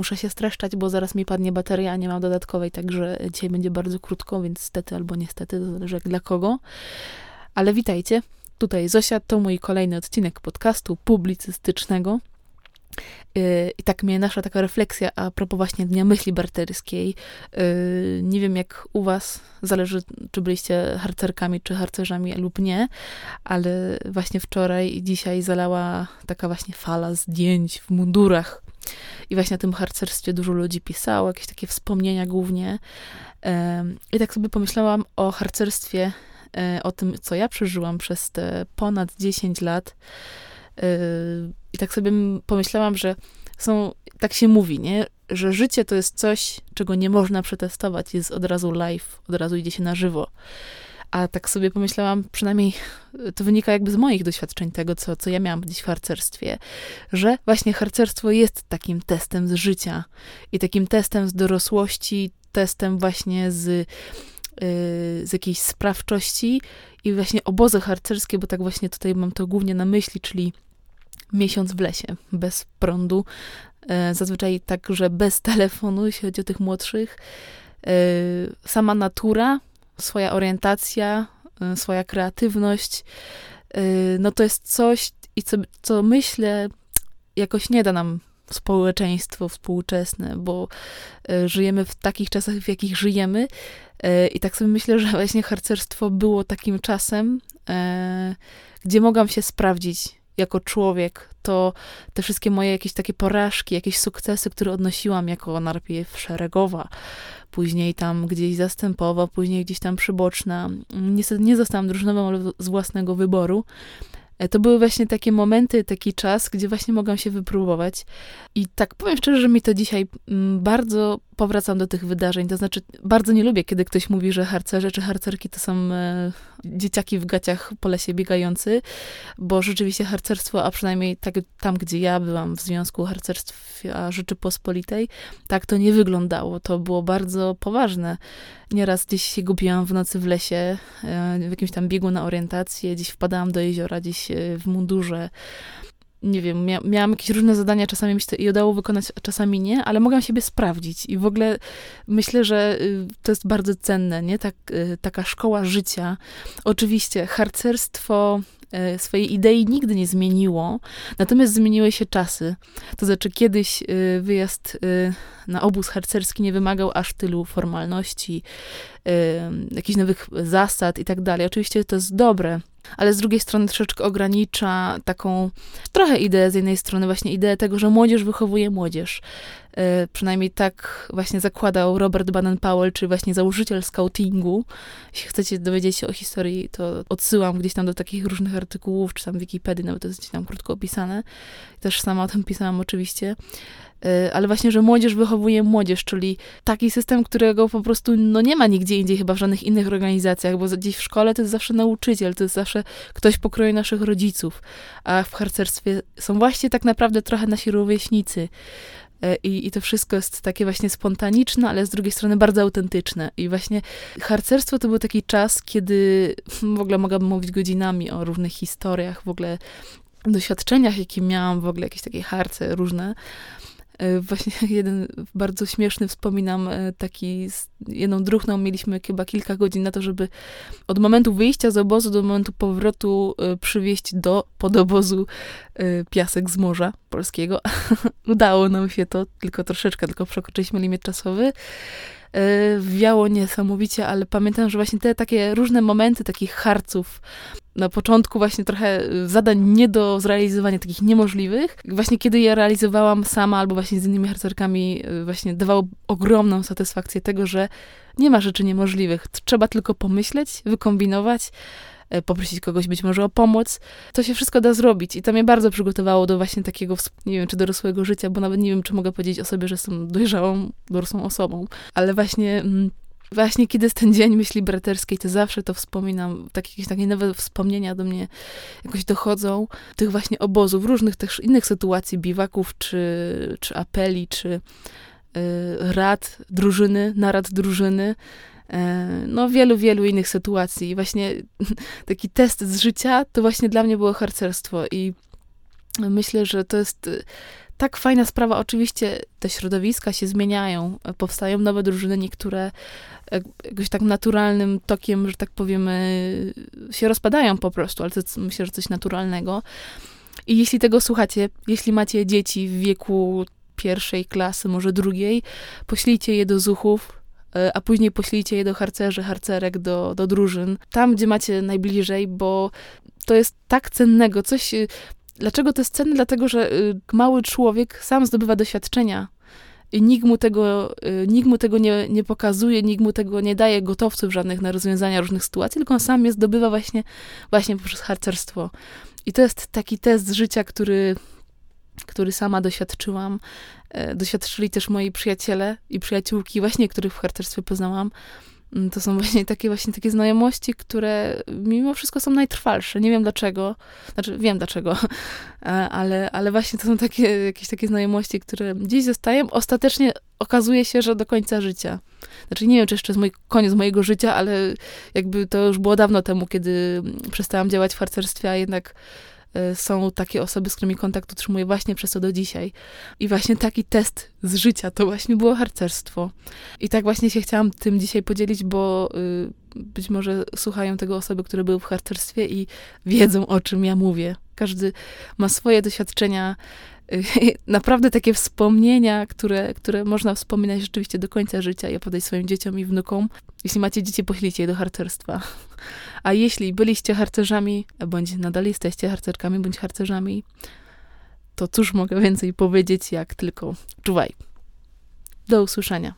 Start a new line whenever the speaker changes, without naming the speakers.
muszę się streszczać, bo zaraz mi padnie bateria, a nie mam dodatkowej, także dzisiaj będzie bardzo krótko, więc stety albo niestety, to zależy jak dla kogo. Ale witajcie, tutaj Zosia, to mój kolejny odcinek podcastu publicystycznego. Y, I tak mnie nasza taka refleksja a propos właśnie Dnia Myśli Barterskiej. Y, nie wiem jak u was, zależy czy byliście harcerkami czy harcerzami lub nie, ale właśnie wczoraj i dzisiaj zalała taka właśnie fala zdjęć w mundurach. I właśnie o tym harcerstwie dużo ludzi pisało, jakieś takie wspomnienia głównie. I tak sobie pomyślałam o harcerstwie, e, o tym, co ja przeżyłam przez te ponad 10 lat i tak sobie pomyślałam, że są, tak się mówi, nie? Że życie to jest coś, czego nie można przetestować, jest od razu live, od razu idzie się na żywo. A tak sobie pomyślałam, przynajmniej to wynika jakby z moich doświadczeń, tego, co, co ja miałam gdzieś w harcerstwie, że właśnie harcerstwo jest takim testem z życia i takim testem z dorosłości, testem właśnie z, yy, z jakiejś sprawczości i właśnie obozy harcerskie, bo tak właśnie tutaj mam to głównie na myśli, czyli miesiąc w lesie, bez prądu, e, zazwyczaj tak, że bez telefonu, jeśli chodzi o tych młodszych. E, sama natura, swoja orientacja, e, swoja kreatywność, no to jest coś, i co, co myślę, jakoś nie da nam społeczeństwo współczesne, bo żyjemy w takich czasach, w jakich żyjemy. I tak sobie myślę, że właśnie harcerstwo było takim czasem, gdzie mogłam się sprawdzić jako człowiek, to te wszystkie moje jakieś takie porażki, jakieś sukcesy, które odnosiłam jako najpierw szeregowa, później tam gdzieś zastępowa, później gdzieś tam przyboczna. Niestety nie zostałam drużynową, ale z własnego wyboru. E, to były właśnie takie momenty, taki czas, gdzie właśnie mogłam się wypróbować. I tak powiem szczerze, że mi to dzisiaj mm, bardzo powracam do tych wydarzeń. To znaczy, bardzo nie lubię, kiedy ktoś mówi, że harcerze czy harcerki to są e, dzieciaki w gaciach po lesie biegający, bo rzeczywiście harcerstwo, a przynajmniej tak, tam, gdzie ja byłam w Związku Harcerstwa Rzeczypospolitej, tak to nie wyglądało. To było bardzo poważne. Nieraz gdzieś się gubiłam w nocy w lesie, e, w jakimś tam biegu na orientację, gdzieś wpadałam do jeziora, gdzieś e, w mundurze nie wiem, mia miałam jakieś różne zadania, czasami mi się to udało wykonać, a czasami nie, ale mogłam siebie sprawdzić i w ogóle myślę, że y, to jest bardzo cenne, nie? Tak, y, taka szkoła życia. Oczywiście harcerstwo y, swojej idei nigdy nie zmieniło, natomiast zmieniły się czasy. To znaczy kiedyś wyjazd na obóz harcerski nie wymagał aż tylu formalności, jakichś nowych zasad i tak dalej. Oczywiście to jest dobre, ale z drugiej strony troszeczkę ogranicza taką trochę ideę, z jednej strony właśnie ideę tego, że młodzież wychowuje młodzież. E, przynajmniej tak właśnie zakładał Robert Baden-Powell, czy właśnie założyciel scoutingu. Jeśli chcecie dowiedzieć się o historii, to odsyłam gdzieś tam do takich różnych artykułów, czy tam Wikipedii, nawet to jest tam krótko opisane. Też sama o tym pisałam oczywiście. Y, ale właśnie, że młodzież wychowuje młodzież, czyli taki system, którego po prostu no nie ma nigdzie indziej, chyba w żadnych innych organizacjach, bo gdzieś w szkole to jest zawsze nauczyciel, to jest zawsze ktoś pokroju naszych rodziców, a w harcerstwie są właśnie tak naprawdę trochę nasi rówieśnicy. Y, I, I to wszystko jest takie właśnie spontaniczne, ale z drugiej strony bardzo autentyczne. I właśnie harcerstwo to był taki czas, kiedy w ogóle mogłabym mówić godzinami o różnych historiach, w ogóle doświadczeniach, jakie miałam, w ogóle jakieś takie harce różne. E, właśnie jeden bardzo śmieszny wspominam e, taki, jedną druhną mieliśmy chyba kilka godzin na to, żeby od momentu wyjścia z obozu do momentu powrotu e, przywieźć do podobozu piasek z morza polskiego. Udało nam się to, tylko troszeczkę, tylko przekroczyliśmy limit czasowy. Wiało niesamowicie, ale pamiętam, że właśnie te takie różne momenty takich harców, na początku właśnie trochę zadań nie do zrealizowania, takich niemożliwych. Właśnie kiedy je realizowałam sama albo właśnie z innymi harcerkami, y, właśnie dawało ogromną satysfakcję tego, że nie ma rzeczy niemożliwych. Trzeba tylko pomyśleć, wykombinować, y, poprosić kogoś być może o pomoc. To się wszystko da zrobić. I to mnie bardzo przygotowało do właśnie takiego, nie wiem, czy dorosłego życia, bo nawet nie wiem, czy mogę powiedzieć o sobie, że jestem dojrzałą, dorosłą osobą, ale właśnie... Mm, Właśnie kiedy jest ten dzień myśli braterskiej, to zawsze to wspominam, takie, takie nowe wspomnienia do mnie jakoś dochodzą, tych właśnie obozów, różnych też innych sytuacji, biwaków, czy, czy apeli, czy y, rad drużyny, narad drużyny, no wielu, wielu innych sytuacji. I właśnie taki test z życia to właśnie dla mnie było harcerstwo i myślę, że to jest tak fajna sprawa. Oczywiście te środowiska się zmieniają, powstają nowe drużyny, niektóre jakoś tak naturalnym tokiem, że tak powiemy, się rozpadają po prostu, ale to myślę, że coś naturalnego. I jeśli tego słuchacie, jeśli macie dzieci w wieku pierwszej klasy, może drugiej, poślijcie je do zuchów, e, a później poślijcie je do harcerzy, harcerek, do, do drużyn, tam, gdzie macie najbliżej, bo to jest tak cennego, coś... E, dlaczego to jest cenne? Dlatego, że e, mały człowiek sam zdobywa doświadczenia i nikt mu tego, nikt mu tego nie, nie pokazuje, nikt mu tego nie daje gotowców żadnych na rozwiązania różnych sytuacji, tylko on sam je zdobywa właśnie, właśnie poprzez harcerstwo. I to jest taki test życia, który, który sama doświadczyłam. E, doświadczyli też moi przyjaciele i przyjaciółki, właśnie których w harcerstwie poznałam. Mm, to są właśnie takie właśnie takie znajomości, które mimo wszystko są najtrwalsze. Nie wiem dlaczego. Znaczy, wiem dlaczego, e, ale, ale właśnie to są takie, jakieś takie znajomości, które dziś zostają. Ostatecznie okazuje się, że do końca życia. Znaczy, nie wiem, czy jeszcze jest mój koniec mojego życia, ale jakby to już było dawno temu, kiedy przestałam działać w harcerstwie, a jednak są takie osoby, z którymi kontakt utrzymuję właśnie przez to do dzisiaj. I właśnie taki test z życia to właśnie było harcerstwo. I tak właśnie się chciałam tym dzisiaj podzielić, bo y, być może słuchają tego osoby, które były w harcerstwie i wiedzą, o czym ja mówię. Każdy ma swoje doświadczenia, y, naprawdę takie wspomnienia, które, które można wspominać rzeczywiście do końca życia i podać swoim dzieciom i wnukom. Jeśli macie dzieci, poślijcie je do harcerstwa. A jeśli byliście harcerzami, bądź nadal jesteście harcerkami bądź harcerzami, to cóż mogę więcej powiedzieć, jak tylko czuwaj. Do usłyszenia.